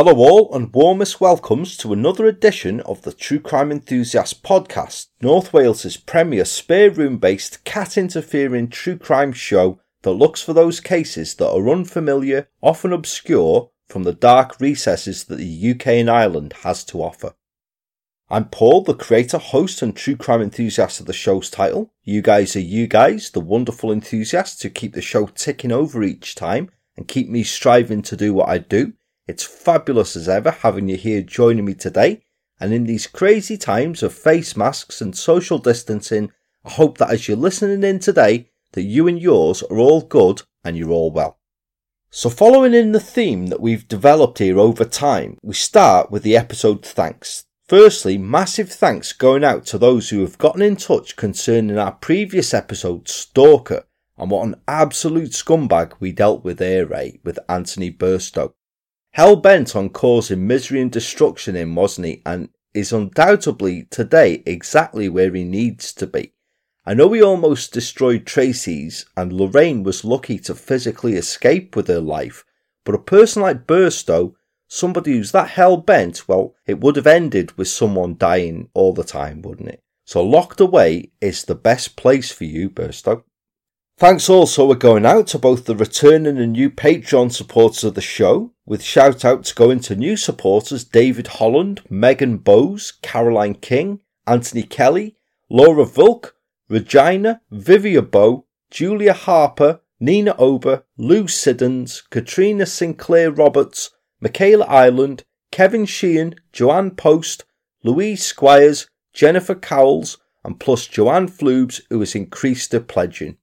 Hello, all, and warmest welcomes to another edition of the True Crime Enthusiast podcast, North Wales's premier spare room based cat interfering true crime show that looks for those cases that are unfamiliar, often obscure, from the dark recesses that the UK and Ireland has to offer. I'm Paul, the creator, host, and true crime enthusiast of the show's title. You guys are you guys, the wonderful enthusiasts who keep the show ticking over each time and keep me striving to do what I do. It's fabulous as ever having you here joining me today. And in these crazy times of face masks and social distancing, I hope that as you're listening in today, that you and yours are all good and you're all well. So following in the theme that we've developed here over time, we start with the episode thanks. Firstly, massive thanks going out to those who have gotten in touch concerning our previous episode, Stalker, and what an absolute scumbag we dealt with here, eh, with Anthony Burstow hell bent on causing misery and destruction in, wasn't he? And is undoubtedly today exactly where he needs to be. I know he almost destroyed Tracy's, and Lorraine was lucky to physically escape with her life, but a person like Burstow, somebody who's that hell bent, well, it would have ended with someone dying all the time, wouldn't it? So locked away is the best place for you, Burstow. Thanks also are going out to both the returning and new Patreon supporters of the show, with shout outs going to new supporters David Holland, Megan Bowes, Caroline King, Anthony Kelly, Laura Volk, Regina, Vivia Bow, Julia Harper, Nina Ober, Lou Siddons, Katrina Sinclair Roberts, Michaela Ireland, Kevin Sheehan, Joanne Post, Louise Squires, Jennifer Cowles, and plus Joanne Floobs, who has increased her pledging.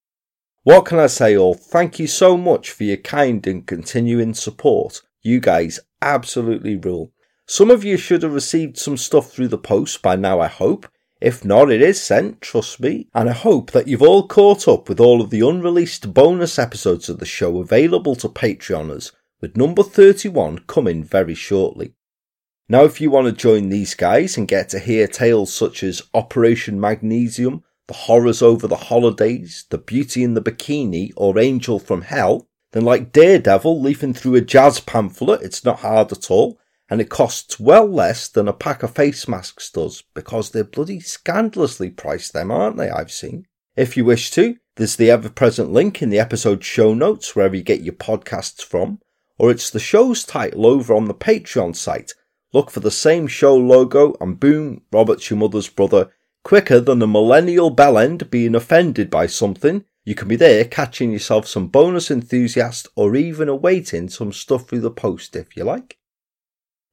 What can I say all? Thank you so much for your kind and continuing support. You guys absolutely rule. Some of you should have received some stuff through the post by now, I hope. If not, it is sent, trust me. And I hope that you've all caught up with all of the unreleased bonus episodes of the show available to Patreoners, with number 31 coming very shortly. Now, if you want to join these guys and get to hear tales such as Operation Magnesium, the horrors over the holidays, the beauty in the bikini, or angel from hell, then like Daredevil leafing through a jazz pamphlet, it's not hard at all, and it costs well less than a pack of face masks does, because they're bloody scandalously priced them, aren't they, I've seen. If you wish to, there's the ever present link in the episode show notes wherever you get your podcasts from, or it's the show's title over on the Patreon site. Look for the same show logo and boom, Robert's your mother's brother Quicker than a millennial bellend being offended by something, you can be there catching yourself some bonus enthusiast or even awaiting some stuff through the post if you like.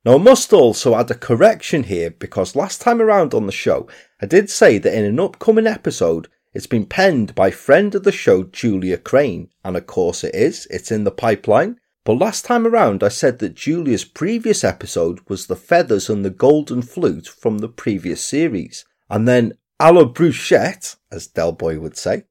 Now, I must also add a correction here because last time around on the show, I did say that in an upcoming episode, it's been penned by friend of the show Julia Crane, and of course it is, it's in the pipeline. But last time around, I said that Julia's previous episode was the feathers and the golden flute from the previous series. And then a la bruchette, as Del Boy would say,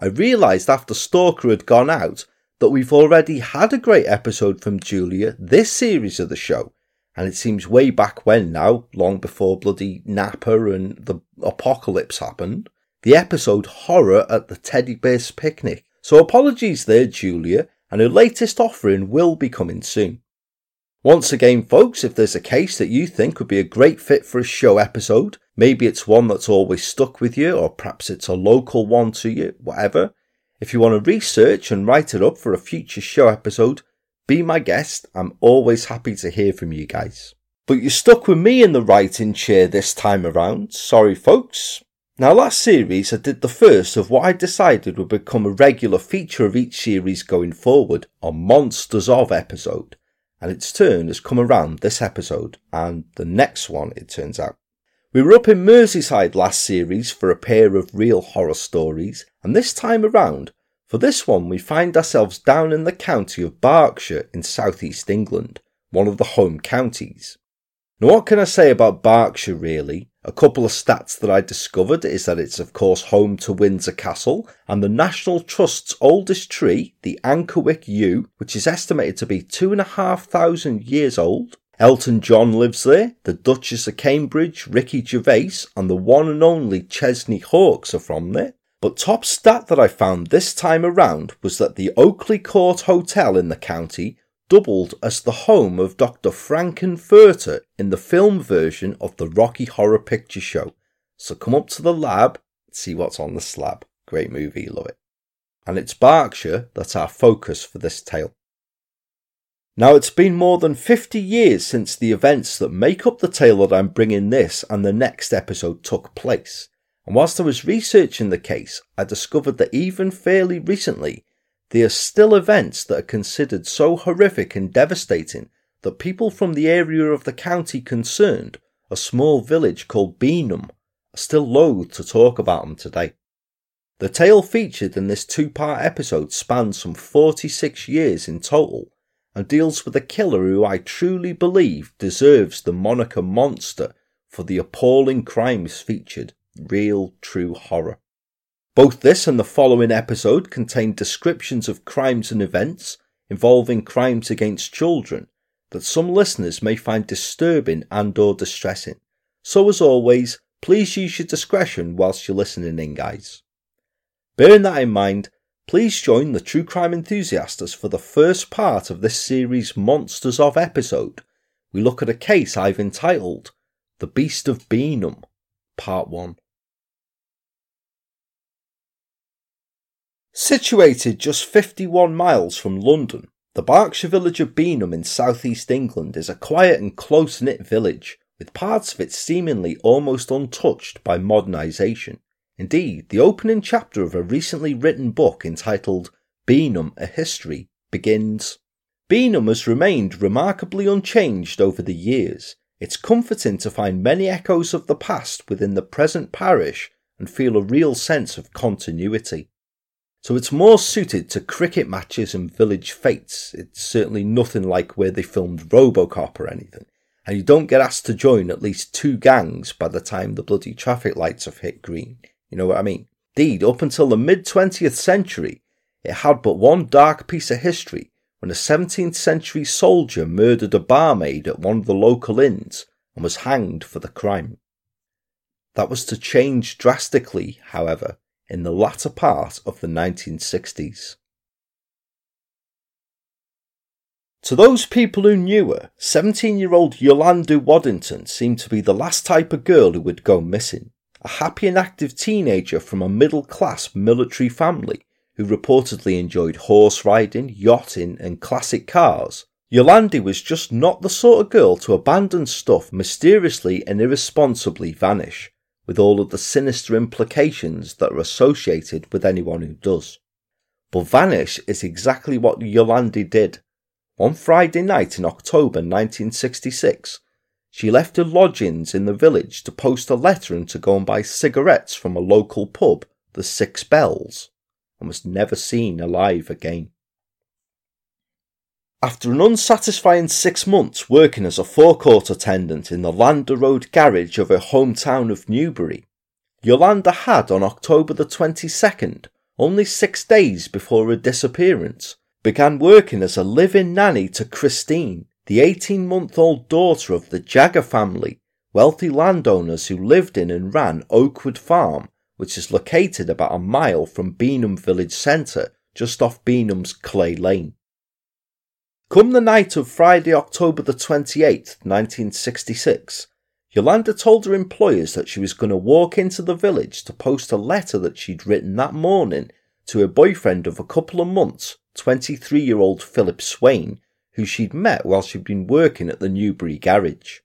I realised after Stalker had gone out that we've already had a great episode from Julia this series of the show. And it seems way back when now, long before bloody Napa and the apocalypse happened, the episode Horror at the Teddy Bear's Picnic. So apologies there, Julia, and her latest offering will be coming soon. Once again, folks, if there's a case that you think would be a great fit for a show episode, maybe it's one that's always stuck with you, or perhaps it's a local one to you, whatever. If you want to research and write it up for a future show episode, be my guest. I'm always happy to hear from you guys. But you're stuck with me in the writing chair this time around. Sorry, folks. Now, last series I did the first of what I decided would become a regular feature of each series going forward, a Monsters of episode and its turn has come around this episode and the next one, it turns out. We were up in Merseyside last series for a pair of real horror stories, and this time around, for this one, we find ourselves down in the county of Berkshire in southeast England, one of the home counties. Now, what can I say about Berkshire really? A couple of stats that I discovered is that it's of course home to Windsor Castle and the National Trust's oldest tree, the Ankerwyck Yew, which is estimated to be two and a half thousand years old. Elton John lives there, the Duchess of Cambridge, Ricky Gervais, and the one and only Chesney Hawkes are from there. But top stat that I found this time around was that the Oakley Court Hotel in the county doubled as the home of Dr. Frank-N-Furter in the film version of the Rocky Horror Picture Show. So come up to the lab, and see what's on the slab. Great movie, love it. And it's Berkshire that's our focus for this tale. Now, it's been more than 50 years since the events that make up the tale that I'm bringing this and the next episode took place. And whilst I was researching the case, I discovered that even fairly recently, there are still events that are considered so horrific and devastating that people from the area of the county concerned, a small village called Beenham, are still loath to talk about them today. The tale featured in this two part episode spans some 46 years in total and deals with a killer who I truly believe deserves the moniker monster for the appalling crimes featured. Real, true horror. Both this and the following episode contain descriptions of crimes and events involving crimes against children that some listeners may find disturbing and or distressing. So as always, please use your discretion whilst you're listening in guys. Bearing that in mind, Please join the true crime enthusiasts for the first part of this series' Monsters of episode. We look at a case I've entitled The Beast of Beenham, Part 1. Situated just 51 miles from London, the Berkshire village of Beenham in southeast England is a quiet and close knit village, with parts of it seemingly almost untouched by modernisation. Indeed, the opening chapter of a recently written book entitled Beenham A History begins Beenham has remained remarkably unchanged over the years. It's comforting to find many echoes of the past within the present parish and feel a real sense of continuity. So it's more suited to cricket matches and village fetes. It's certainly nothing like where they filmed Robocop or anything. And you don't get asked to join at least two gangs by the time the bloody traffic lights have hit green. You know what I mean? Indeed, up until the mid 20th century, it had but one dark piece of history when a 17th century soldier murdered a barmaid at one of the local inns and was hanged for the crime. That was to change drastically, however, in the latter part of the 1960s. To those people who knew her, 17 year old Yolanda Waddington seemed to be the last type of girl who would go missing a happy and active teenager from a middle class military family who reportedly enjoyed horse riding, yachting, and classic cars. Yolandi was just not the sort of girl to abandon stuff mysteriously and irresponsibly vanish, with all of the sinister implications that are associated with anyone who does. But vanish is exactly what Yolandi did. One Friday night in October 1966, she left her lodgings in the village to post a letter and to go and buy cigarettes from a local pub, the Six Bells, and was never seen alive again. After an unsatisfying six months working as a forecourt attendant in the London Road garage of her hometown of Newbury, Yolanda had on October the 22nd, only six days before her disappearance, began working as a live-in nanny to Christine, the 18 month old daughter of the Jagger family, wealthy landowners who lived in and ran Oakwood Farm, which is located about a mile from Beenham village centre, just off Beenham's Clay Lane. Come the night of Friday, October the 28th, 1966, Yolanda told her employers that she was going to walk into the village to post a letter that she'd written that morning to her boyfriend of a couple of months, 23 year old Philip Swain, who she'd met while she'd been working at the Newbury garage.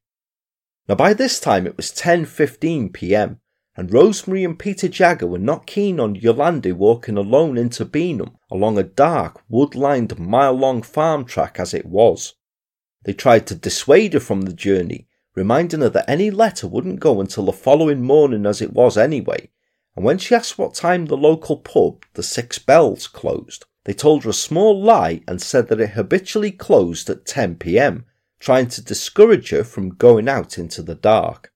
Now by this time it was 10:15 p.m. and Rosemary and Peter Jagger were not keen on Yolanda walking alone into Beenham along a dark wood-lined mile-long farm track as it was. They tried to dissuade her from the journey, reminding her that any letter wouldn't go until the following morning as it was anyway, and when she asked what time the local pub, the Six Bells, closed, they told her a small lie and said that it habitually closed at 10 pm, trying to discourage her from going out into the dark.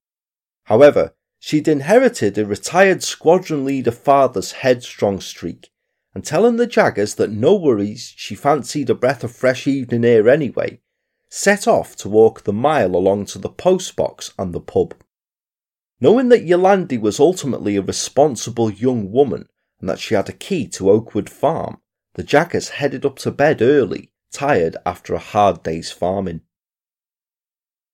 However, she'd inherited a retired squadron leader father's headstrong streak, and telling the Jaggers that no worries, she fancied a breath of fresh evening air anyway, set off to walk the mile along to the post box and the pub. Knowing that Yolandi was ultimately a responsible young woman and that she had a key to Oakwood Farm, the Jaggers headed up to bed early, tired after a hard day's farming.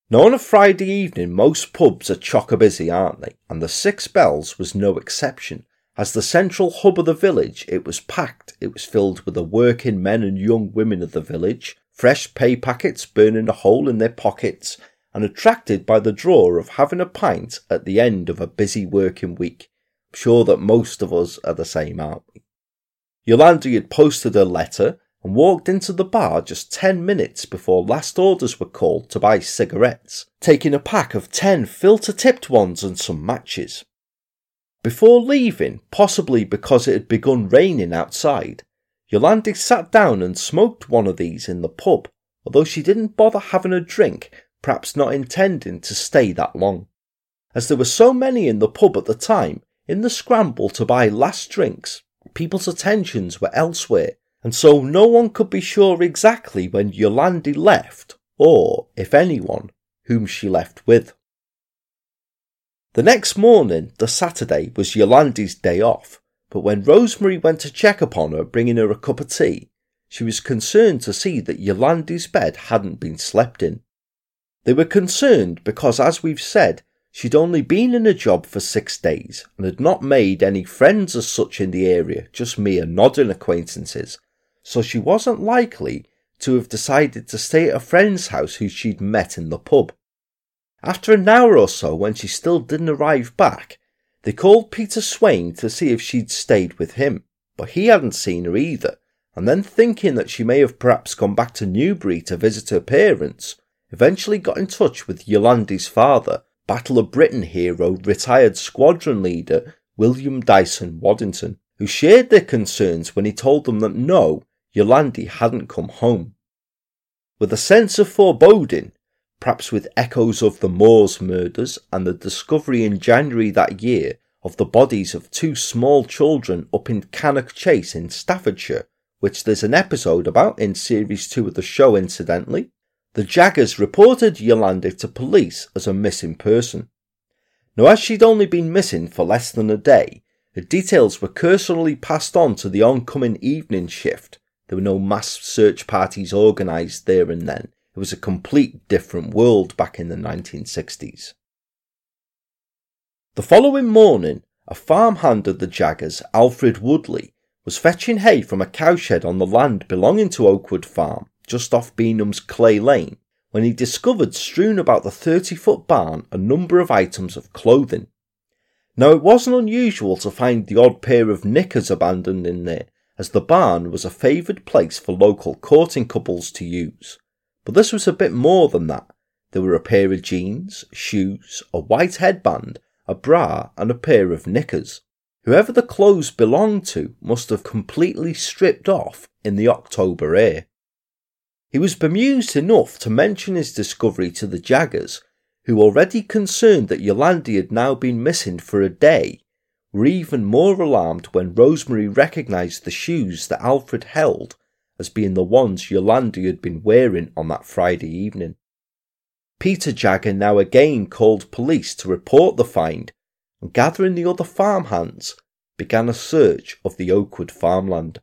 Now, on a Friday evening, most pubs are chocker busy, aren't they? And the Six Bells was no exception. As the central hub of the village, it was packed. It was filled with the working men and young women of the village, fresh pay packets burning a hole in their pockets, and attracted by the draw of having a pint at the end of a busy working week. I'm sure that most of us are the same, aren't we? Yolanda had posted a letter and walked into the bar just 10 minutes before last orders were called to buy cigarettes, taking a pack of 10 filter tipped ones and some matches. Before leaving, possibly because it had begun raining outside, Yolande sat down and smoked one of these in the pub, although she didn't bother having a drink, perhaps not intending to stay that long. As there were so many in the pub at the time, in the scramble to buy last drinks, people's attentions were elsewhere, and so no one could be sure exactly when Yolande left, or, if anyone, whom she left with. The next morning, the Saturday, was Yolande's day off, but when Rosemary went to check upon her, bringing her a cup of tea, she was concerned to see that Yolande's bed hadn't been slept in. They were concerned because, as we've said, she'd only been in a job for six days and had not made any friends as such in the area, just mere nodding acquaintances, so she wasn't likely to have decided to stay at a friend's house who she'd met in the pub. After an hour or so, when she still didn't arrive back, they called Peter Swain to see if she'd stayed with him, but he hadn't seen her either, and then thinking that she may have perhaps gone back to Newbury to visit her parents, eventually got in touch with Yolande's father, Battle of Britain hero, retired squadron leader William Dyson Waddington, who shared their concerns when he told them that no, Yolande hadn't come home. With a sense of foreboding, perhaps with echoes of the Moors murders and the discovery in January that year of the bodies of two small children up in Cannock Chase in Staffordshire, which there's an episode about in series 2 of the show incidentally, the Jaggers reported Yolande to police as a missing person. Now, as she'd only been missing for less than a day, the details were cursorily passed on to the oncoming evening shift, there were no mass search parties organised there and then. It was a complete different world back in the 1960s. The following morning, a farmhand of the Jaggers, Alfred Woodley, was fetching hay from a cowshed on the land belonging to Oakwood Farm, just off Beenham's Clay Lane, when he discovered strewn about the 30 foot barn a number of items of clothing. Now, it wasn't unusual to find the odd pair of knickers abandoned in there, as the barn was a favoured place for local courting couples to use. But this was a bit more than that. There were a pair of jeans, shoes, a white headband, a bra, and a pair of knickers. Whoever the clothes belonged to must have completely stripped off in the October air. He was bemused enough to mention his discovery to the Jaggers, who already concerned that Yolande had now been missing for a day were even more alarmed when Rosemary recognised the shoes that Alfred held as being the ones Yolande had been wearing on that Friday evening. Peter Jagger now again called police to report the find and gathering the other farmhands began a search of the Oakwood farmland.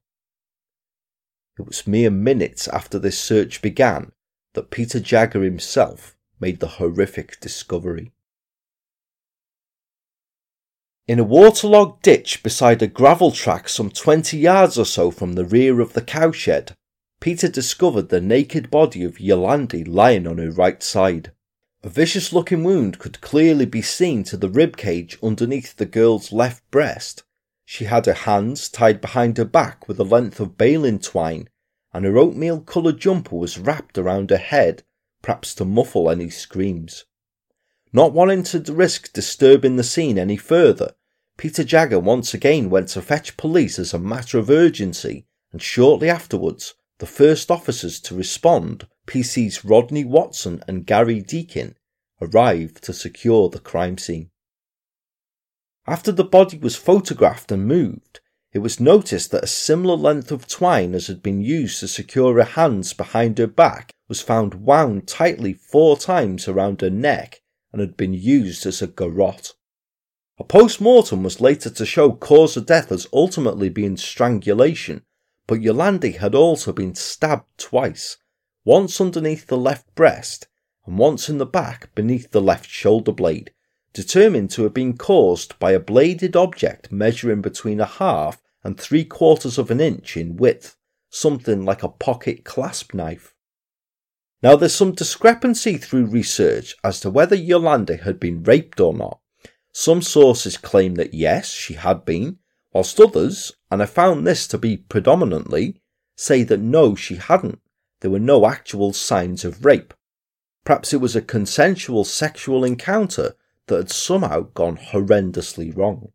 It was mere minutes after this search began that Peter Jagger himself made the horrific discovery. In a waterlogged ditch beside a gravel track some 20 yards or so from the rear of the cowshed, Peter discovered the naked body of Yolande lying on her right side. A vicious looking wound could clearly be seen to the rib cage underneath the girl's left breast. She had her hands tied behind her back with a length of baling twine, and her oatmeal coloured jumper was wrapped around her head, perhaps to muffle any screams. Not wanting to risk disturbing the scene any further, Peter Jagger once again went to fetch police as a matter of urgency, and shortly afterwards, the first officers to respond, PC's Rodney Watson and Gary Deakin, arrived to secure the crime scene. After the body was photographed and moved, it was noticed that a similar length of twine as had been used to secure her hands behind her back was found wound tightly four times around her neck and had been used as a garrote. A post mortem was later to show cause of death as ultimately being strangulation, but Yolandi had also been stabbed twice, once underneath the left breast and once in the back beneath the left shoulder blade, determined to have been caused by a bladed object measuring between a half and three quarters of an inch in width, something like a pocket clasp knife. Now, there's some discrepancy through research as to whether Yolanda had been raped or not. Some sources claim that yes, she had been, whilst others, and I found this to be predominantly, say that no, she hadn't. There were no actual signs of rape. Perhaps it was a consensual sexual encounter that had somehow gone horrendously wrong.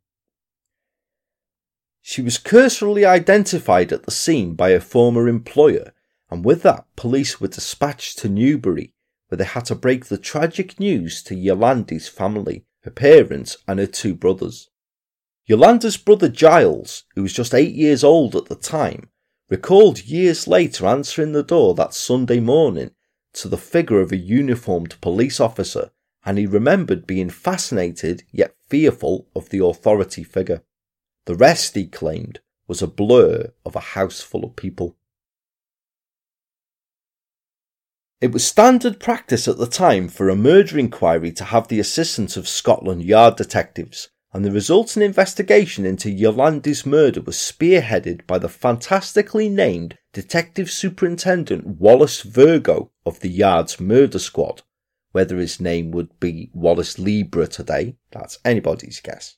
She was cursorily identified at the scene by a former employer and with that, police were dispatched to Newbury, where they had to break the tragic news to Yolanda's family, her parents, and her two brothers. Yolanda's brother Giles, who was just eight years old at the time, recalled years later answering the door that Sunday morning to the figure of a uniformed police officer, and he remembered being fascinated yet fearful of the authority figure. The rest, he claimed, was a blur of a house full of people. It was standard practice at the time for a murder inquiry to have the assistance of Scotland Yard detectives, and the resulting investigation into Yolanda's murder was spearheaded by the fantastically named Detective Superintendent Wallace Virgo of the Yard's Murder Squad. Whether his name would be Wallace Libra today, that's anybody's guess.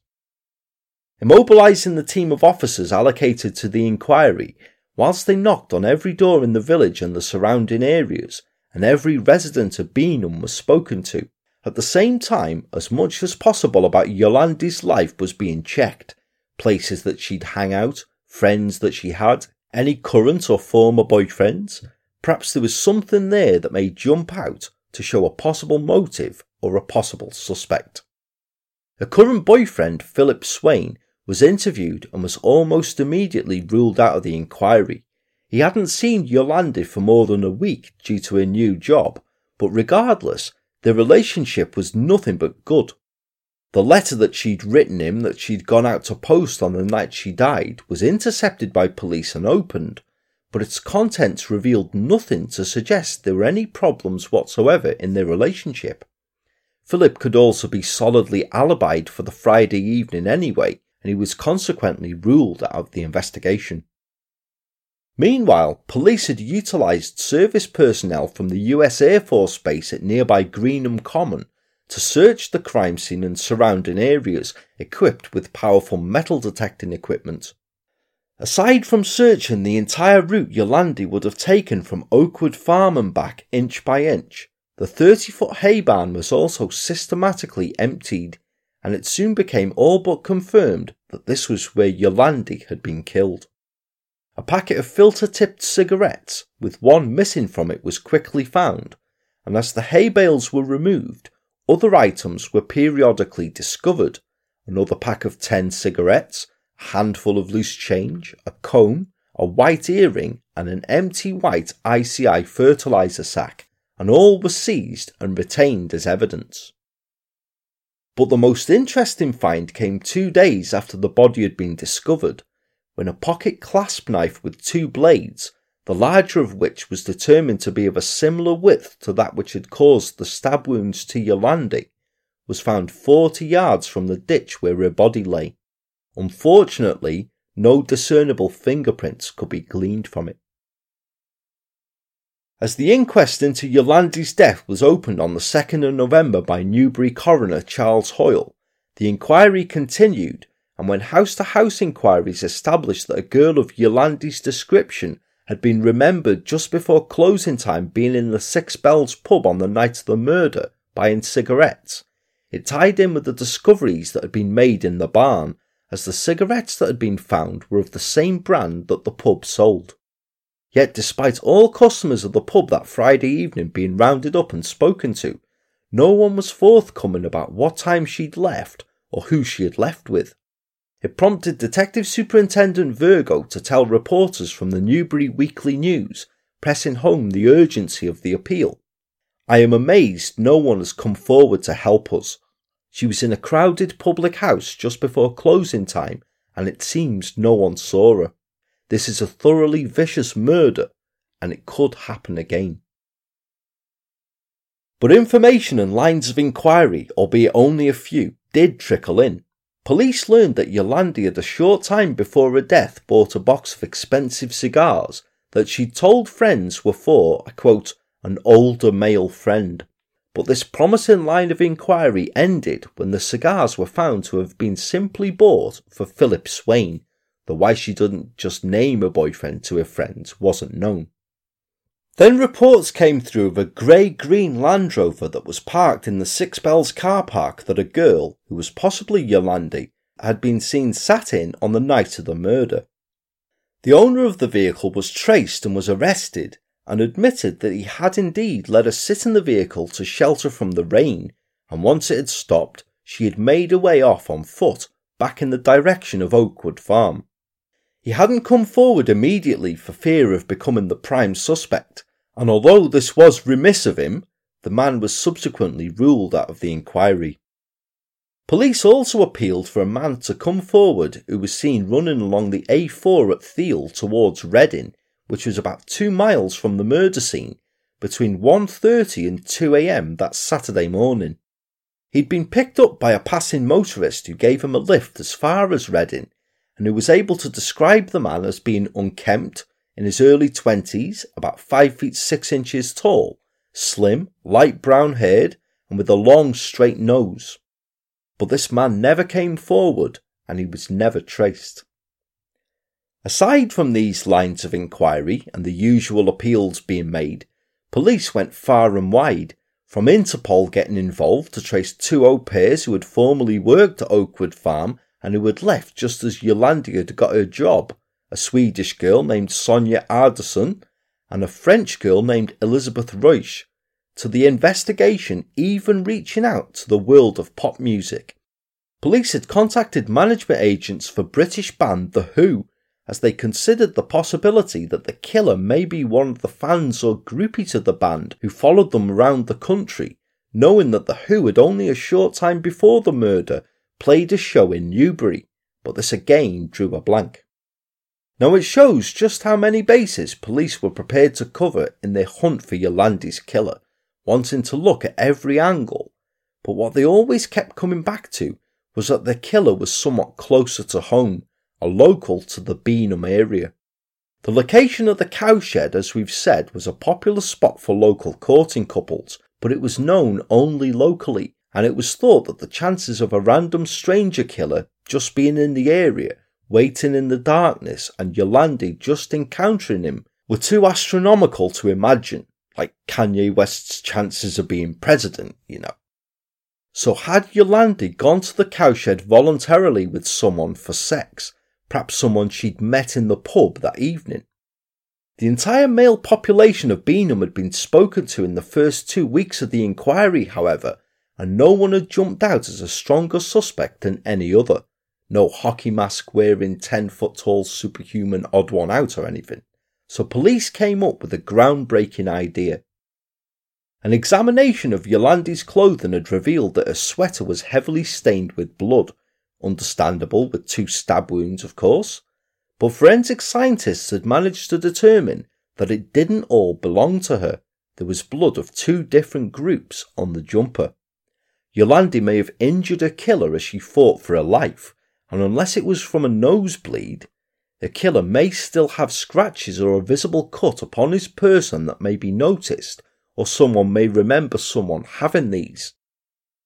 Immobilising the team of officers allocated to the inquiry, whilst they knocked on every door in the village and the surrounding areas, and every resident of Beenham was spoken to. At the same time, as much as possible about Yolanda's life was being checked. Places that she'd hang out, friends that she had, any current or former boyfriends. Perhaps there was something there that may jump out to show a possible motive or a possible suspect. Her current boyfriend, Philip Swain, was interviewed and was almost immediately ruled out of the inquiry. He hadn't seen Yolande for more than a week due to a new job, but regardless, their relationship was nothing but good. The letter that she'd written him that she'd gone out to post on the night she died was intercepted by police and opened, but its contents revealed nothing to suggest there were any problems whatsoever in their relationship. Philip could also be solidly alibied for the Friday evening anyway, and he was consequently ruled out of the investigation. Meanwhile, police had utilised service personnel from the US Air Force Base at nearby Greenham Common to search the crime scene and surrounding areas equipped with powerful metal detecting equipment. Aside from searching the entire route Yolandi would have taken from Oakwood Farm and back inch by inch, the 30 foot hay barn was also systematically emptied, and it soon became all but confirmed that this was where Yolandi had been killed. A packet of filter tipped cigarettes, with one missing from it, was quickly found, and as the hay bales were removed, other items were periodically discovered another pack of 10 cigarettes, handful of loose change, a comb, a white earring, and an empty white ICI fertilizer sack, and all were seized and retained as evidence. But the most interesting find came two days after the body had been discovered when a pocket clasp knife with two blades, the larger of which was determined to be of a similar width to that which had caused the stab wounds to Yolandi, was found 40 yards from the ditch where her body lay. Unfortunately, no discernible fingerprints could be gleaned from it. As the inquest into Yolandi's death was opened on the 2nd of November by Newbury coroner Charles Hoyle, the inquiry continued and when house to house inquiries established that a girl of Yolandi's description had been remembered just before closing time being in the Six Bells pub on the night of the murder buying cigarettes, it tied in with the discoveries that had been made in the barn, as the cigarettes that had been found were of the same brand that the pub sold. Yet, despite all customers of the pub that Friday evening being rounded up and spoken to, no one was forthcoming about what time she'd left or who she had left with. It prompted Detective Superintendent Virgo to tell reporters from the Newbury Weekly News, pressing home the urgency of the appeal. I am amazed no one has come forward to help us. She was in a crowded public house just before closing time, and it seems no one saw her. This is a thoroughly vicious murder, and it could happen again. But information and lines of inquiry, albeit only a few, did trickle in. Police learned that Yolandi had a short time before her death bought a box of expensive cigars that she told friends were for, quote, an older male friend. But this promising line of inquiry ended when the cigars were found to have been simply bought for Philip Swain, The why she didn't just name a boyfriend to her friends wasn't known. Then reports came through of a grey green Land Rover that was parked in the Six Bells car park that a girl, who was possibly Yolandi, had been seen sat in on the night of the murder. The owner of the vehicle was traced and was arrested and admitted that he had indeed let her sit in the vehicle to shelter from the rain, and once it had stopped, she had made her way off on foot back in the direction of Oakwood Farm. He hadn't come forward immediately for fear of becoming the prime suspect, and although this was remiss of him, the man was subsequently ruled out of the inquiry. Police also appealed for a man to come forward who was seen running along the A4 at Theale towards Reading, which was about 2 miles from the murder scene, between 1:30 and 2 a.m. that Saturday morning. He'd been picked up by a passing motorist who gave him a lift as far as Reading and who was able to describe the man as being unkempt, in his early twenties, about five feet six inches tall, slim, light brown haired, and with a long straight nose. But this man never came forward, and he was never traced. Aside from these lines of inquiry and the usual appeals being made, police went far and wide, from Interpol getting involved to trace two au pairs who had formerly worked at Oakwood Farm and who had left just as Yolandi had got her job, a Swedish girl named Sonia Arderson and a French girl named Elizabeth Reusch, to the investigation even reaching out to the world of pop music. Police had contacted management agents for British band The Who as they considered the possibility that the killer may be one of the fans or groupies of the band who followed them around the country, knowing that The Who had only a short time before the murder played a show in Newbury, but this again drew a blank. Now it shows just how many bases police were prepared to cover in their hunt for Yolandi's killer, wanting to look at every angle, but what they always kept coming back to was that the killer was somewhat closer to home, a local to the Beenham area. The location of the cowshed, as we've said, was a popular spot for local courting couples, but it was known only locally and it was thought that the chances of a random stranger killer just being in the area, waiting in the darkness, and Yolandi just encountering him were too astronomical to imagine, like Kanye West's chances of being president, you know. So had Yolandi gone to the cowshed voluntarily with someone for sex, perhaps someone she'd met in the pub that evening? The entire male population of Beenham had been spoken to in the first two weeks of the inquiry, however, and no one had jumped out as a stronger suspect than any other. No hockey mask wearing 10 foot tall superhuman odd one out or anything. So police came up with a groundbreaking idea. An examination of Yolandi's clothing had revealed that her sweater was heavily stained with blood, understandable with two stab wounds, of course, but forensic scientists had managed to determine that it didn't all belong to her. There was blood of two different groups on the jumper. Yolandi may have injured her killer as she fought for her life, and unless it was from a nosebleed, the killer may still have scratches or a visible cut upon his person that may be noticed, or someone may remember someone having these.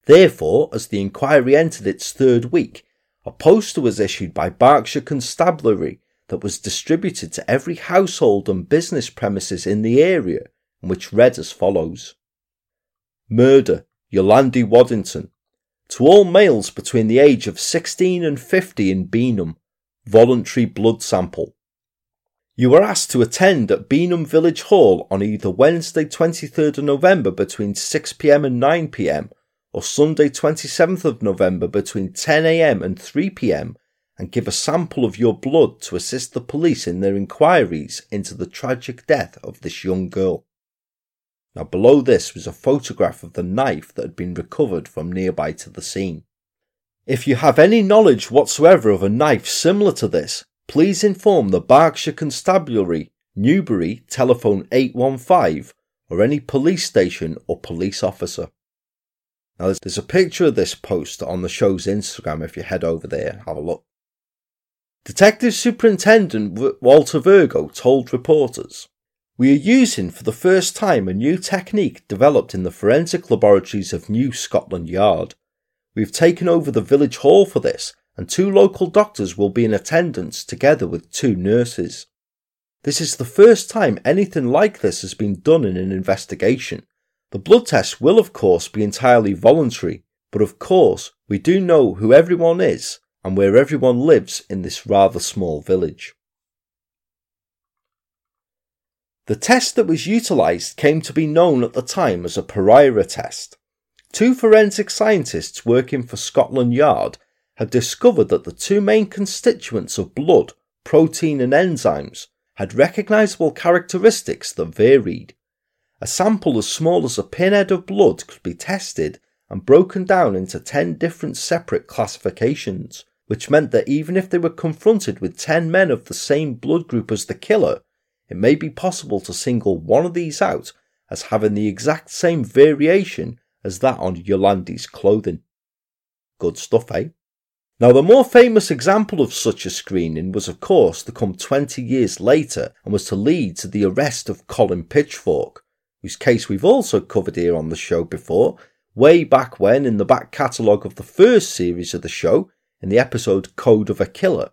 Therefore, as the inquiry entered its third week, a poster was issued by Berkshire Constabulary that was distributed to every household and business premises in the area, and which read as follows Murder Yolandi Waddington. To all males between the age of 16 and 50 in Beenham, voluntary blood sample. You are asked to attend at Beenham Village Hall on either Wednesday 23rd of November between 6pm and 9pm or Sunday 27th of November between 10am and 3pm and give a sample of your blood to assist the police in their inquiries into the tragic death of this young girl. Now, below this was a photograph of the knife that had been recovered from nearby to the scene. If you have any knowledge whatsoever of a knife similar to this, please inform the Berkshire Constabulary, Newbury, telephone 815, or any police station or police officer. Now, there's a picture of this post on the show's Instagram if you head over there, have a look. Detective Superintendent Walter Virgo told reporters, We are using for the first time a new technique developed in the forensic laboratories of New Scotland Yard. We've taken over the village hall for this, and two local doctors will be in attendance together with two nurses. This is the first time anything like this has been done in an investigation. The blood test will, of course, be entirely voluntary, but of course, we do know who everyone is and where everyone lives in this rather small village. The test that was utilised came to be known at the time as a Pereira test. Two forensic scientists working for Scotland Yard had discovered that the two main constituents of blood, protein and enzymes, had recognisable characteristics that varied. A sample as small as a pinhead of blood could be tested and broken down into 10 different separate classifications, which meant that even if they were confronted with 10 men of the same blood group as the killer, it may be possible to single one of these out as having the exact same variation as that on Yolandi's clothing. Good stuff, eh? Now, the more famous example of such a screening was, of course, to come 20 years later and was to lead to the arrest of Colin Pitchfork, whose case we've also covered here on the show before, way back when in the back catalogue of the first series of the show, in the episode Code of a Killer.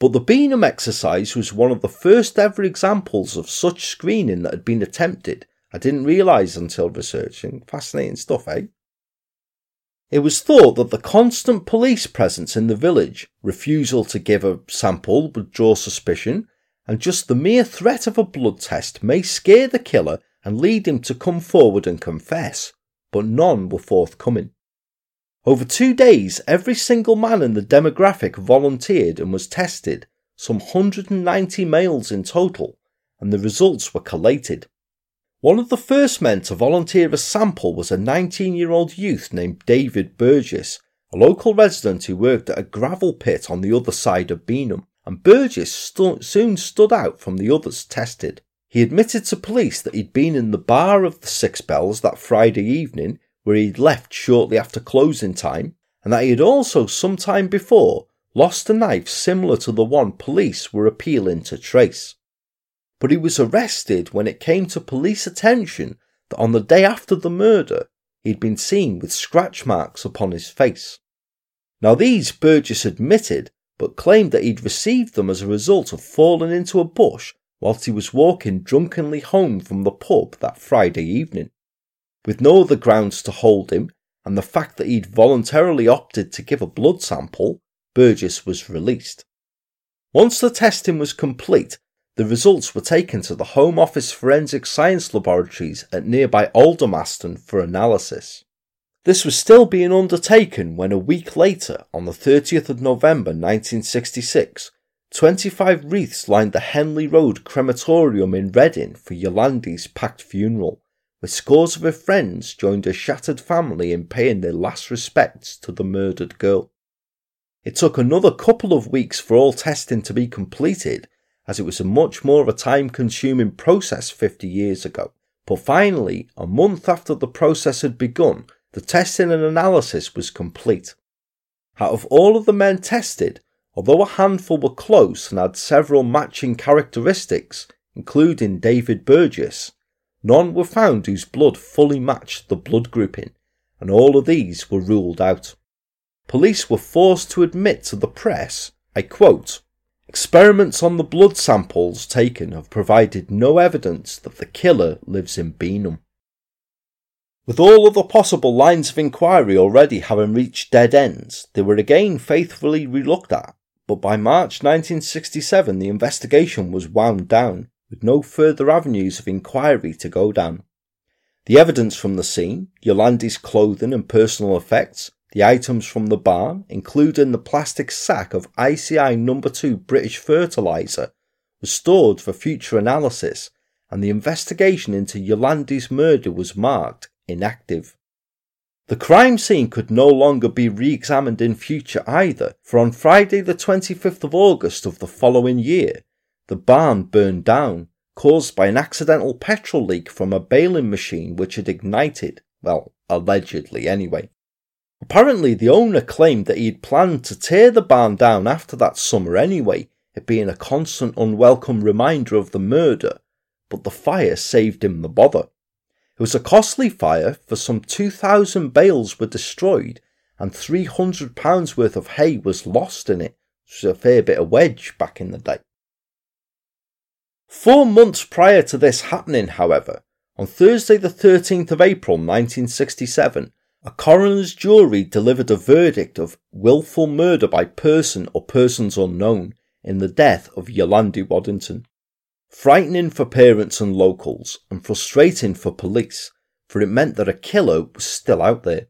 But the Beenham exercise was one of the first ever examples of such screening that had been attempted. I didn't realise until researching. Fascinating stuff, eh? It was thought that the constant police presence in the village, refusal to give a sample would draw suspicion, and just the mere threat of a blood test may scare the killer and lead him to come forward and confess, but none were forthcoming. Over two days, every single man in the demographic volunteered and was tested, some 190 males in total, and the results were collated. One of the first men to volunteer a sample was a 19 year old youth named David Burgess, a local resident who worked at a gravel pit on the other side of Beenham, and Burgess stu- soon stood out from the others tested. He admitted to police that he'd been in the bar of the Six Bells that Friday evening, where he'd left shortly after closing time, and that he had also some time before lost a knife similar to the one police were appealing to trace but he was arrested when it came to police attention that on the day after the murder he'd been seen with scratch marks upon his face. Now these Burgess admitted, but claimed that he'd received them as a result of falling into a bush whilst he was walking drunkenly home from the pub that Friday evening. With no other grounds to hold him, and the fact that he'd voluntarily opted to give a blood sample, Burgess was released. Once the testing was complete, the results were taken to the Home Office Forensic Science Laboratories at nearby Aldermaston for analysis. This was still being undertaken when a week later, on the 30th of November 1966, 25 wreaths lined the Henley Road crematorium in Reading for Yolandi's packed funeral, where scores of her friends joined her shattered family in paying their last respects to the murdered girl. It took another couple of weeks for all testing to be completed as it was a much more of a time consuming process 50 years ago. But finally, a month after the process had begun, the testing and analysis was complete. Out of all of the men tested, although a handful were close and had several matching characteristics, including David Burgess, none were found whose blood fully matched the blood grouping, and all of these were ruled out. Police were forced to admit to the press, I quote, Experiments on the blood samples taken have provided no evidence that the killer lives in Beenham. With all other possible lines of inquiry already having reached dead ends, they were again faithfully relooked at, but by March 1967 the investigation was wound down, with no further avenues of inquiry to go down. The evidence from the scene, Yolande's clothing and personal effects, the items from the barn, including the plastic sack of ICI number 2 British fertilizer, was stored for future analysis, and the investigation into Yolande's murder was marked inactive. The crime scene could no longer be re examined in future either, for on Friday, the 25th of August of the following year, the barn burned down, caused by an accidental petrol leak from a baling machine which had ignited, well, allegedly anyway. Apparently, the owner claimed that he had planned to tear the barn down after that summer anyway, it being a constant unwelcome reminder of the murder, but the fire saved him the bother. It was a costly fire, for some 2,000 bales were destroyed and £300 worth of hay was lost in it, which was a fair bit of wedge back in the day. Four months prior to this happening, however, on Thursday the 13th of April 1967, a coroner's jury delivered a verdict of wilful murder by person or persons unknown in the death of Yolande Waddington. Frightening for parents and locals, and frustrating for police, for it meant that a killer was still out there.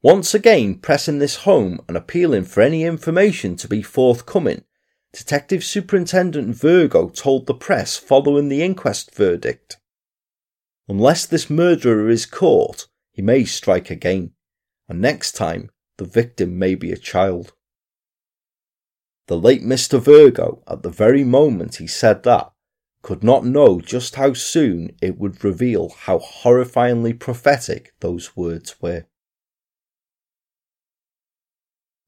Once again pressing this home and appealing for any information to be forthcoming, Detective Superintendent Virgo told the press following the inquest verdict. Unless this murderer is caught, he may strike again, and next time the victim may be a child. The late Mr. Virgo, at the very moment he said that, could not know just how soon it would reveal how horrifyingly prophetic those words were.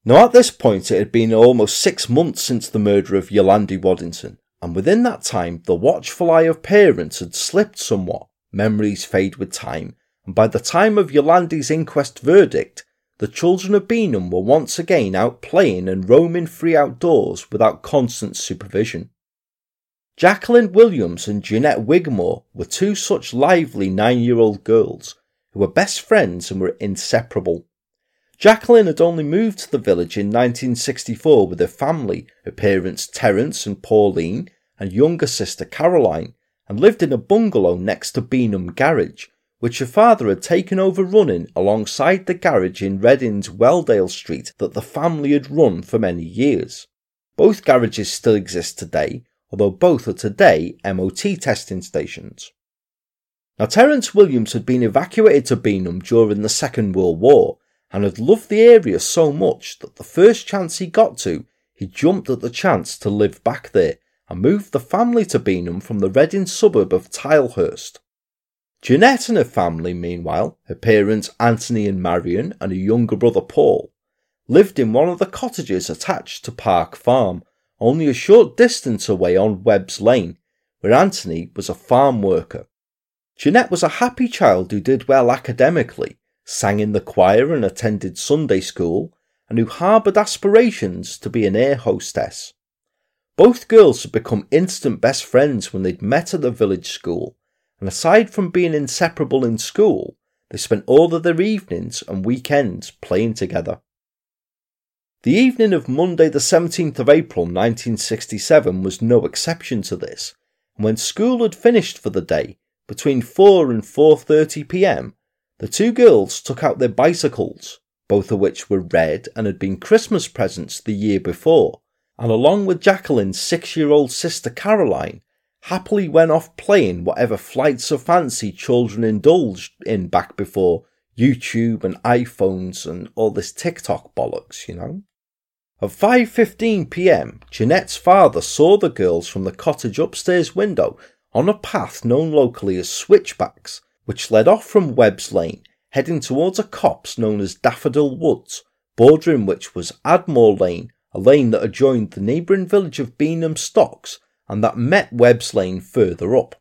Now, at this point, it had been almost six months since the murder of Yolande Waddington, and within that time, the watchful eye of parents had slipped somewhat, memories fade with time, and by the time of Yolande's inquest verdict, the children of Beenham were once again out playing and roaming free outdoors without constant supervision. Jacqueline Williams and Jeanette Wigmore were two such lively nine year old girls who were best friends and were inseparable. Jacqueline had only moved to the village in 1964 with her family, her parents Terence and Pauline, and younger sister Caroline, and lived in a bungalow next to Beenham Garage, which her father had taken over running alongside the garage in Reading's Weldale Street that the family had run for many years. Both garages still exist today, although both are today MOT testing stations. Now, Terence Williams had been evacuated to Beenham during the Second World War and had loved the area so much that the first chance he got to, he jumped at the chance to live back there and moved the family to Beenham from the Reading suburb of Tilehurst. Jeanette and her family, meanwhile, her parents Anthony and Marion and her younger brother Paul, lived in one of the cottages attached to Park Farm, only a short distance away on Webb's Lane, where Anthony was a farm worker. Jeanette was a happy child who did well academically, sang in the choir and attended Sunday school, and who harboured aspirations to be an air hostess. Both girls had become instant best friends when they'd met at the village school, and aside from being inseparable in school, they spent all of their evenings and weekends playing together. The evening of Monday, the 17th of April 1967, was no exception to this, and when school had finished for the day, between 4 and 4:30 p.m., the two girls took out their bicycles, both of which were red and had been Christmas presents the year before, and along with Jacqueline's six-year-old sister Caroline, happily went off playing whatever flights of fancy children indulged in back before YouTube and iPhones and all this TikTok bollocks, you know. At 5:15 p.m., Jeanette's father saw the girls from the cottage upstairs window on a path known locally as Switchbacks, which led off from Webb's Lane, heading towards a copse known as Daffodil Woods, bordering which was Admore Lane, a lane that adjoined the neighbouring village of Beenham Stocks and that met Webb's Lane further up.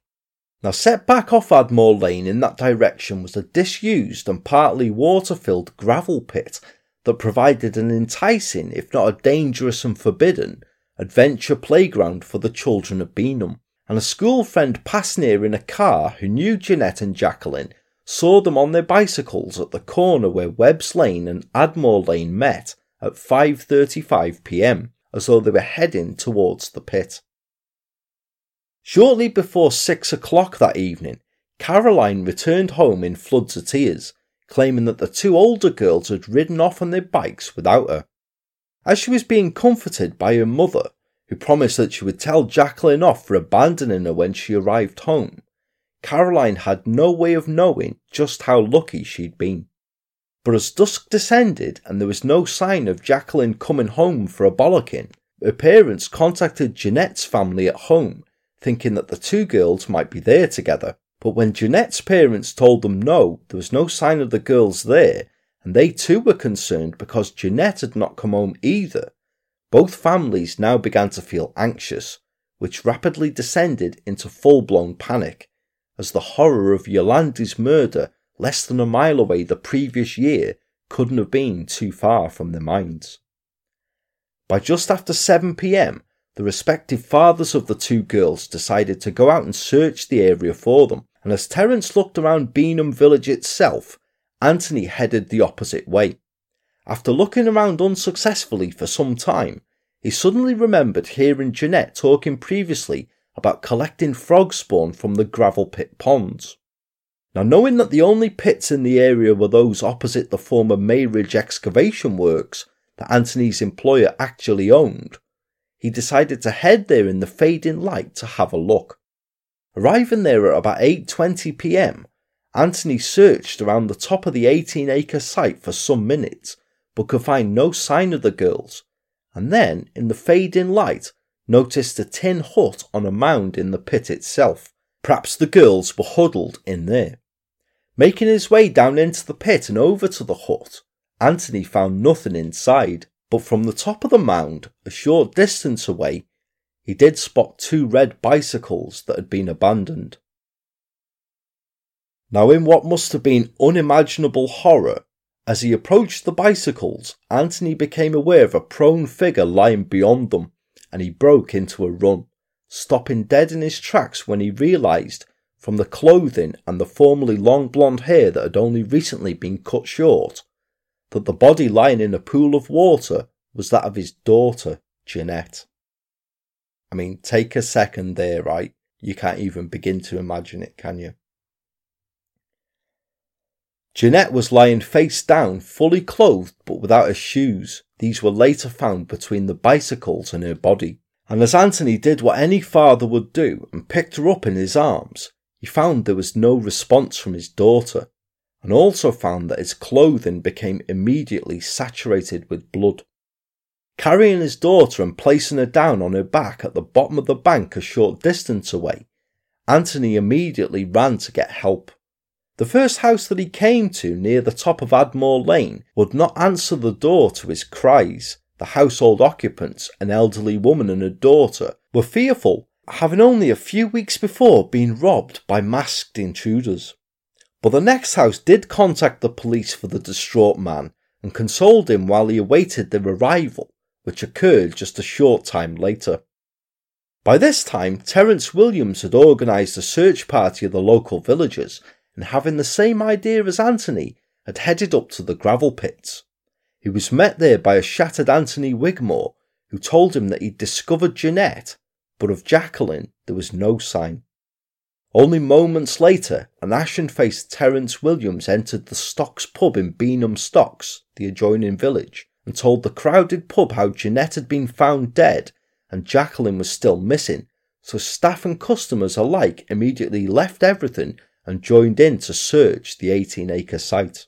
Now, set back off Admore Lane in that direction was a disused and partly water filled gravel pit that provided an enticing, if not a dangerous and forbidden, adventure playground for the children of Beenham. And a school friend passed near in a car who knew Jeanette and Jacqueline saw them on their bicycles at the corner where Webb's Lane and Admore Lane met at 5:35 p.m. as though they were heading towards the pit. Shortly before six o'clock that evening, Caroline returned home in floods of tears claiming that the two older girls had ridden off on their bikes without her. As she was being comforted by her mother, who promised that she would tell Jacqueline off for abandoning her when she arrived home, Caroline had no way of knowing just how lucky she'd been. But as dusk descended and there was no sign of Jacqueline coming home for a bollocking, her parents contacted Jeanette's family at home, thinking that the two girls might be there together. But when Jeanette's parents told them no, there was no sign of the girls there, and they too were concerned because Jeanette had not come home either, both families now began to feel anxious, which rapidly descended into full blown panic, as the horror of Yolande's murder less than a mile away the previous year couldn't have been too far from their minds. By just after 7 pm, the respective fathers of the two girls decided to go out and search the area for them, and as Terence looked around Beenham village itself, Anthony headed the opposite way. After looking around unsuccessfully for some time, he suddenly remembered hearing Jeanette talking previously about collecting frog spawn from the gravel pit ponds. Now, knowing that the only pits in the area were those opposite the former Mayridge excavation works that Anthony's employer actually owned, he decided to head there in the fading light to have a look. Arriving there at about 8:20 p.m., Anthony searched around the top of the 18-acre site for some minutes but could find no sign of the girls, and then, in the fading light, noticed a tin hut on a mound in the pit itself. Perhaps the girls were huddled in there. Making his way down into the pit and over to the hut, Anthony found nothing inside, but from the top of the mound, a short distance away, he did spot two red bicycles that had been abandoned. Now, in what must have been unimaginable horror, as he approached the bicycles, Anthony became aware of a prone figure lying beyond them, and he broke into a run, stopping dead in his tracks when he realised, from the clothing and the formerly long blonde hair that had only recently been cut short, that the body lying in a pool of water was that of his daughter, Jeanette. I mean, take a second there, right? You can't even begin to imagine it, can you? Jeanette was lying face down, fully clothed but without her shoes. These were later found between the bicycles and her body. And as Anthony did what any father would do and picked her up in his arms, he found there was no response from his daughter, and also found that his clothing became immediately saturated with blood. Carrying his daughter and placing her down on her back at the bottom of the bank a short distance away, Anthony immediately ran to get help. The first house that he came to near the top of Admore Lane would not answer the door to his cries. The household occupants, an elderly woman and her daughter, were fearful, having only a few weeks before been robbed by masked intruders. But the next house did contact the police for the distraught man and consoled him while he awaited their arrival, which occurred just a short time later. By this time, Terence Williams had organised a search party of the local villagers and having the same idea as Anthony, had headed up to the gravel pits. He was met there by a shattered Anthony Wigmore, who told him that he'd discovered Jeanette, but of Jacqueline there was no sign. Only moments later, an ashen faced Terence Williams entered the Stocks pub in Beenham Stocks, the adjoining village, and told the crowded pub how Jeanette had been found dead and Jacqueline was still missing, so staff and customers alike immediately left everything and joined in to search the 18 acre site.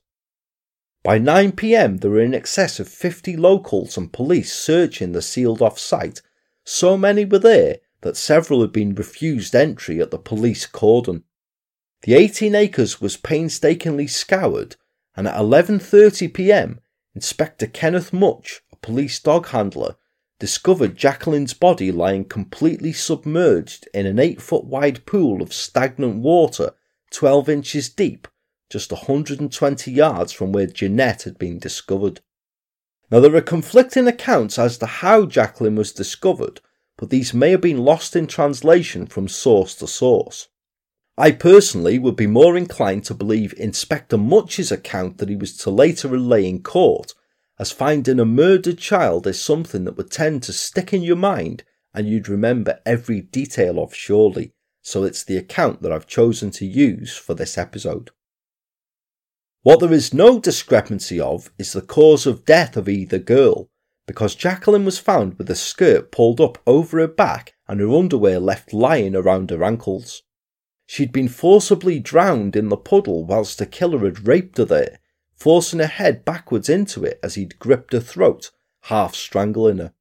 By 9 pm, there were in excess of 50 locals and police searching the sealed off site. So many were there that several had been refused entry at the police cordon. The 18 acres was painstakingly scoured, and at 11:30 p.m., Inspector Kenneth Much, a police dog handler, discovered Jacqueline's body lying completely submerged in an 8 foot wide pool of stagnant water 12 inches deep, just 120 yards from where Jeanette had been discovered. Now, there are conflicting accounts as to how Jacqueline was discovered, but these may have been lost in translation from source to source. I personally would be more inclined to believe Inspector Much's account that he was to later relay in court, as finding a murdered child is something that would tend to stick in your mind and you'd remember every detail of surely, so it's the account that I've chosen to use for this episode. What there is no discrepancy of is the cause of death of either girl, because Jacqueline was found with a skirt pulled up over her back and her underwear left lying around her ankles. She'd been forcibly drowned in the puddle whilst the killer had raped her there, forcing her head backwards into it as he'd gripped her throat, half strangling her.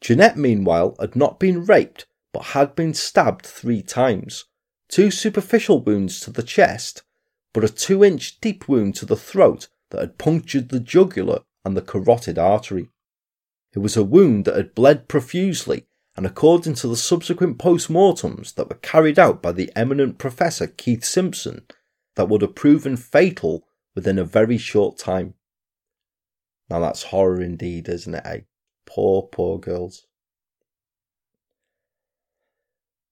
Jeanette, meanwhile, had not been raped, but had been stabbed three times. Two superficial wounds to the chest, but a two inch deep wound to the throat that had punctured the jugular and the carotid artery. It was a wound that had bled profusely, and according to the subsequent post-mortems that were carried out by the eminent Professor Keith Simpson, that would have proven fatal within a very short time. Now that's horror indeed, isn't it, eh? Poor, poor girls.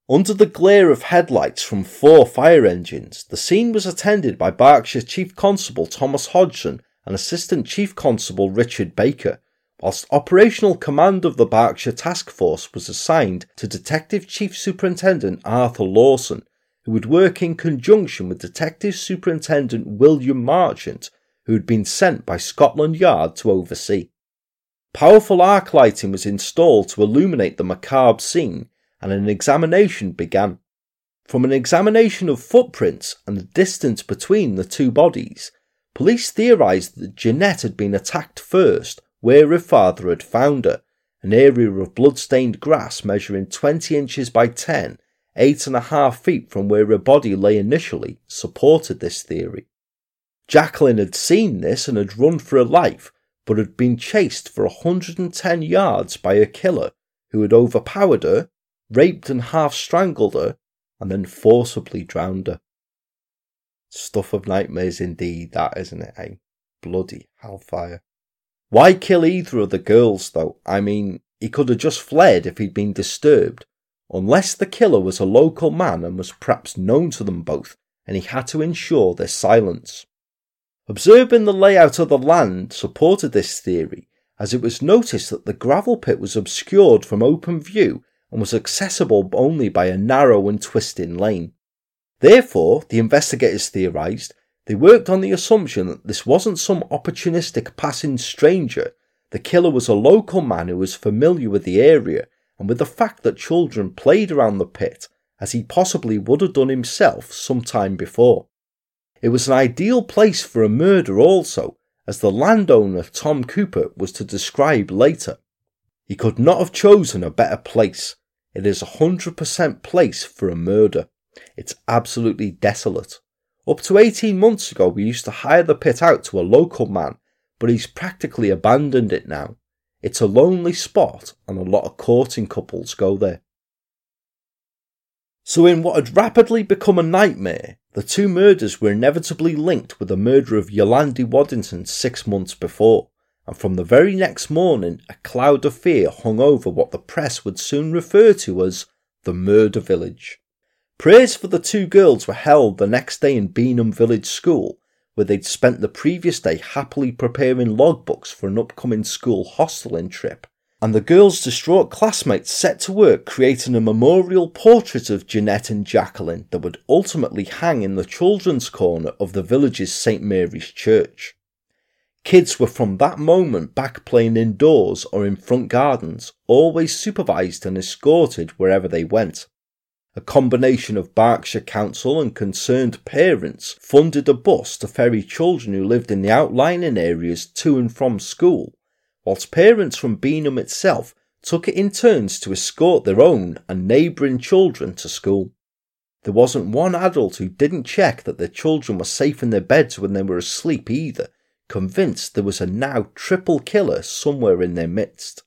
Under the glare of headlights from four fire engines, the scene was attended by Berkshire Chief Constable Thomas Hodgson and Assistant Chief Constable Richard Baker, whilst operational command of the Berkshire Task Force was assigned to Detective Chief Superintendent Arthur Lawson, who would work in conjunction with Detective Superintendent William Marchant, who had been sent by Scotland Yard to oversee. Powerful arc lighting was installed to illuminate the macabre scene, and an examination began. From an examination of footprints and the distance between the two bodies, police theorised that Jeanette had been attacked first where her father had found her, an area of blood-stained grass measuring 20 inches by 10, eight and a half feet from where her body lay initially, supported this theory. Jacqueline had seen this and had run for her life, but had been chased for 110 yards by a killer who had overpowered her raped and half strangled her, and then forcibly drowned her. Stuff of nightmares indeed, that isn't it, eh? Bloody hellfire. Why kill either of the girls, though? I mean, he could have just fled if he'd been disturbed, unless the killer was a local man and was perhaps known to them both, and he had to ensure their silence. Observing the layout of the land supported this theory, as it was noticed that the gravel pit was obscured from open view and was accessible only by a narrow and twisting lane. Therefore, the investigators theorized, they worked on the assumption that this wasn't some opportunistic passing stranger. The killer was a local man who was familiar with the area and with the fact that children played around the pit as he possibly would have done himself some time before. It was an ideal place for a murder also, as the landowner Tom Cooper was to describe later. He could not have chosen a better place. It is a 100% place for a murder. It's absolutely desolate. Up to 18 months ago, we used to hire the pit out to a local man, but he's practically abandoned it now. It's a lonely spot, and a lot of courting couples go there. So, in what had rapidly become a nightmare, the two murders were inevitably linked with the murder of Yolande Waddington six months before and from the very next morning a cloud of fear hung over what the press would soon refer to as the murder village. Prayers for the two girls were held the next day in Beenham Village School, where they'd spent the previous day happily preparing logbooks for an upcoming school hosteling trip, and the girls' distraught classmates set to work creating a memorial portrait of Jeanette and Jacqueline that would ultimately hang in the children's corner of the village's St Mary's Church. Kids were from that moment back playing indoors or in front gardens, always supervised and escorted wherever they went. A combination of Berkshire Council and concerned parents funded a bus to ferry children who lived in the outlying areas to and from school, whilst parents from Beenham itself took it in turns to escort their own and neighbouring children to school. There wasn't one adult who didn't check that their children were safe in their beds when they were asleep either, convinced there was a now triple killer somewhere in their midst.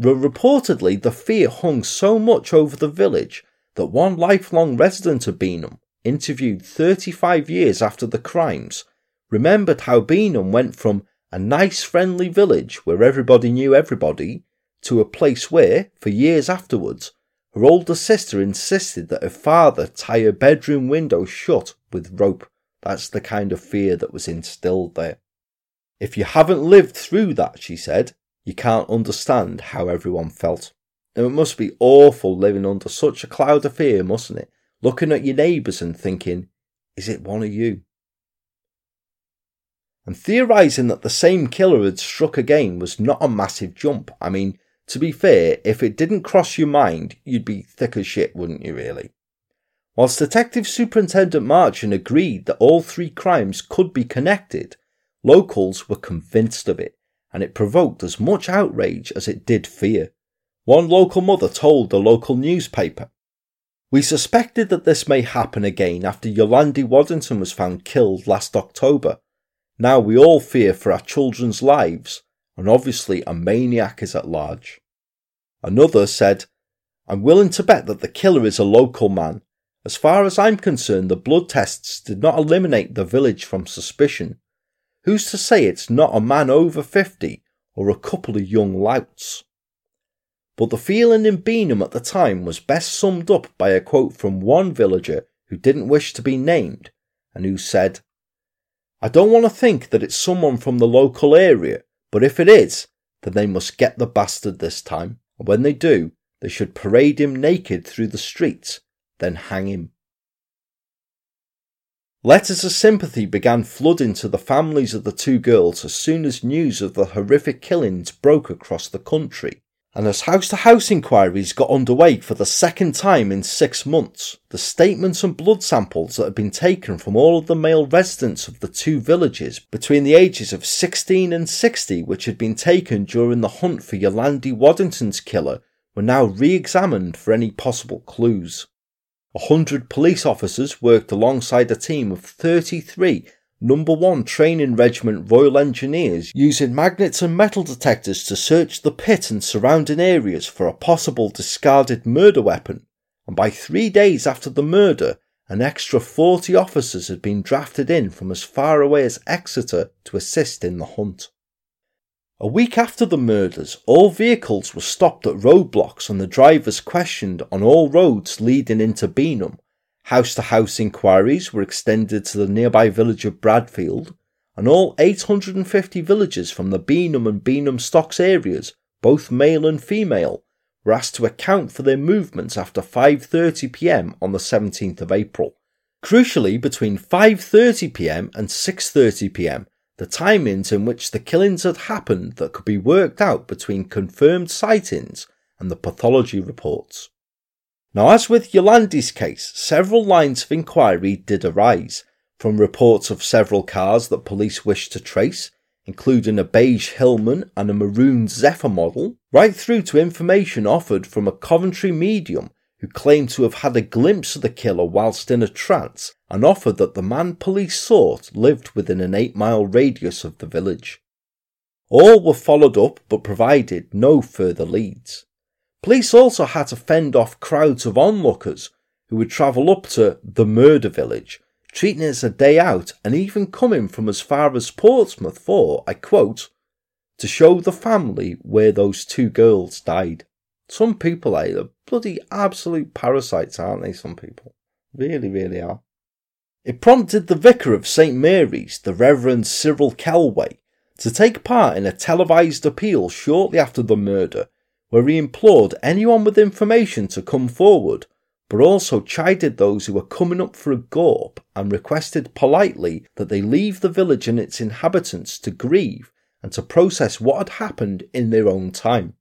Reportedly, the fear hung so much over the village that one lifelong resident of Beenham, interviewed 35 years after the crimes, remembered how Beenham went from a nice friendly village where everybody knew everybody to a place where, for years afterwards, her older sister insisted that her father tie her bedroom window shut with rope. That's the kind of fear that was instilled there. If you haven't lived through that, she said, you can't understand how everyone felt. It must be awful living under such a cloud of fear, mustn't it? Looking at your neighbours and thinking, is it one of you? And theorising that the same killer had struck again was not a massive jump. I mean, to be fair, if it didn't cross your mind, you'd be thick as shit, wouldn't you, really? Whilst Detective Superintendent Marchant agreed that all three crimes could be connected, Locals were convinced of it, and it provoked as much outrage as it did fear. One local mother told the local newspaper, We suspected that this may happen again after Yolande Waddington was found killed last October. Now we all fear for our children's lives, and obviously a maniac is at large. Another said, I'm willing to bet that the killer is a local man. As far as I'm concerned, the blood tests did not eliminate the village from suspicion. Who's to say it's not a man over 50 or a couple of young louts? But the feeling in Beenham at the time was best summed up by a quote from one villager who didn't wish to be named and who said, I don't want to think that it's someone from the local area, but if it is, then they must get the bastard this time, and when they do, they should parade him naked through the streets, then hang him. Letters of sympathy began flooding to the families of the two girls as soon as news of the horrific killings broke across the country. And as house to house inquiries got underway for the second time in six months, the statements and blood samples that had been taken from all of the male residents of the two villages between the ages of 16 and 60, which had been taken during the hunt for Yolande Waddington's killer, were now re examined for any possible clues. A hundred police officers worked alongside a team of 33 Number 1 Training Regiment Royal Engineers using magnets and metal detectors to search the pit and surrounding areas for a possible discarded murder weapon, and by three days after the murder, an extra 40 officers had been drafted in from as far away as Exeter to assist in the hunt. A week after the murders, all vehicles were stopped at roadblocks and the drivers questioned on all roads leading into Beenham House to house inquiries were extended to the nearby village of Bradfield, and all 850 villagers from the Beenham and Beenham Stocks areas, both male and female, were asked to account for their movements after 5:30 p.m. on the 17th of April. Crucially, between 5:30 p.m. and 6:30 p.m., the timings in which the killings had happened that could be worked out between confirmed sightings and the pathology reports. Now, as with Yolande's case, several lines of inquiry did arise, from reports of several cars that police wished to trace, including a beige Hillman and a maroon Zephyr model, right through to information offered from a Coventry medium who claimed to have had a glimpse of the killer whilst in a trance and offered that the man police sought lived within an 8 mile radius of the village. All were followed up but provided no further leads. Police also had to fend off crowds of onlookers who would travel up to the murder village, treating it as a day out and even coming from as far as Portsmouth for, I quote, to show the family where those two girls died. Some people are bloody absolute parasites, aren't they? Some people. Really, really are. It prompted the vicar of St. Mary's, the Reverend Cyril Kelway, to take part in a televised appeal shortly after the murder where he implored anyone with information to come forward, but also chided those who were coming up for a gorp and requested politely that they leave the village and its inhabitants to grieve and to process what had happened in their own time.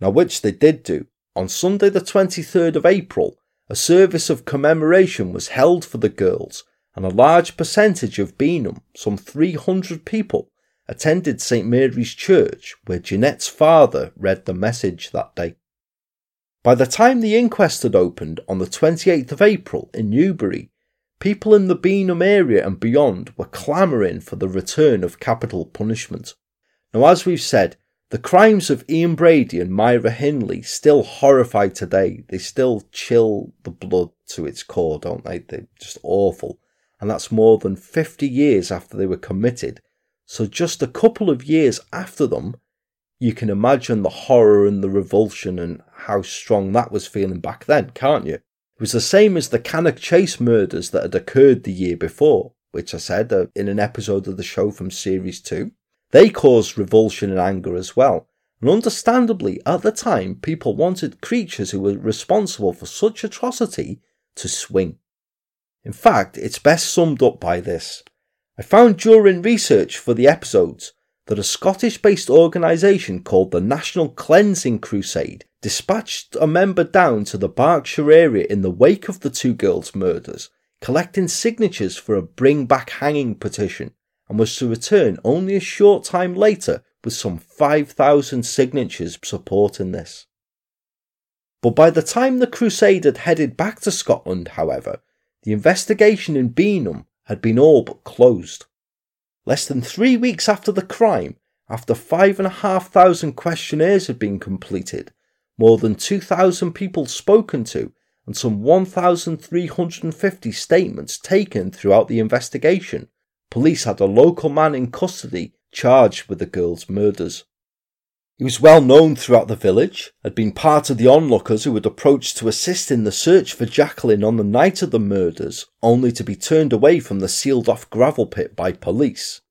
Now, which they did do. On Sunday, the 23rd of April, a service of commemoration was held for the girls, and a large percentage of Beenham, some 300 people, attended St Mary's Church, where Jeanette's father read the message that day. By the time the inquest had opened on the 28th of April in Newbury, people in the Beenham area and beyond were clamouring for the return of capital punishment. Now, as we've said, the crimes of Ian Brady and Myra Hindley still horrify today. They still chill the blood to its core, don't they? They're just awful. And that's more than 50 years after they were committed so just a couple of years after them, you can imagine the horror and the revulsion and how strong that was feeling back then, can't you? It was the same as the Cannock Chase murders that had occurred the year before, which I said in an episode of the show from Series 2. They caused revulsion and anger as well. And understandably, at the time, people wanted creatures who were responsible for such atrocity to swing. In fact, it's best summed up by this. I found during research for the episodes that a Scottish based organisation called the National Cleansing Crusade dispatched a member down to the Berkshire area in the wake of the two girls' murders, collecting signatures for a bring back hanging petition. and was to return only a short time later with some 5,000 signatures supporting this. But by the time the crusade had headed back to Scotland, however, the investigation in Beenham had been all but closed. Less than three weeks after the crime, after five and a half thousand questionnaires had been completed, more than 2,000 people spoken to, and some 1,350 statements taken throughout the investigation, police had a local man in custody charged with the girl's murders. He was well known throughout the village, had been part of the onlookers who had approached to assist in the search for Jacqueline on the night of the murders, only to be turned away from the sealed off gravel pit by police.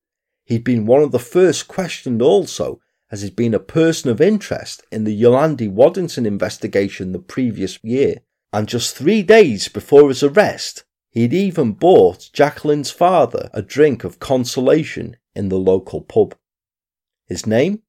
He'd been one of the first questioned also, as he'd been a person of interest in the Yolande Waddington investigation the previous year, and just three days before his arrest, he'd even bought Jacqueline's father a drink of consolation in the local pub. His name?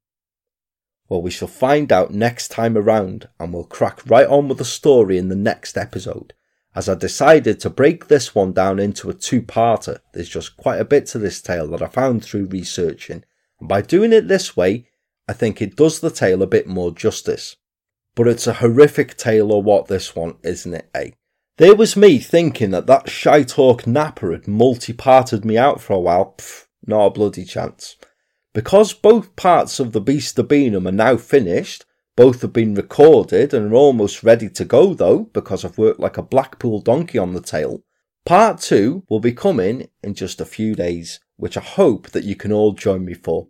Well, we shall find out next time around, and we'll crack right on with the story in the next episode. As I decided to break this one down into a two parter, there's just quite a bit to this tale that I found through researching, and by doing it this way, I think it does the tale a bit more justice. But it's a horrific tale or what this one, isn't it, eh? There was me thinking that that Shytalk napper had multi-parted me out for a while. Pfft, not a bloody chance. Because both parts of the Beast of Beenham are now finished, both have been recorded and are almost ready to go though, because I've worked like a Blackpool donkey on the tail, Part 2 will be coming in just a few days, which I hope that you can all join me for.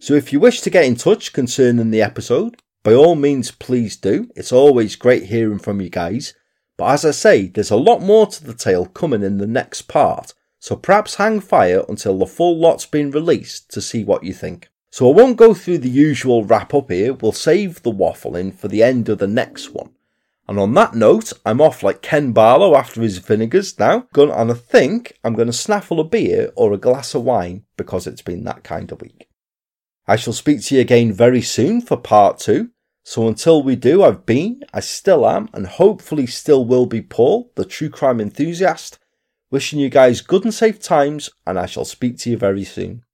So if you wish to get in touch concerning the episode, by all means please do. It's always great hearing from you guys. But as I say, there's a lot more to the tale coming in the next part, so perhaps hang fire until the full lot's been released to see what you think. So I won't go through the usual wrap up here, we'll save the waffling for the end of the next one. And on that note, I'm off like Ken Barlow after his vinegars now, and I think I'm going to snaffle a beer or a glass of wine because it's been that kind of week. I shall speak to you again very soon for part two. So until we do, I've been, I still am, and hopefully still will be Paul, the true crime enthusiast, Wishing you guys good and safe times, and I shall speak to you very soon.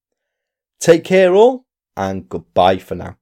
Take care, all, and goodbye for now.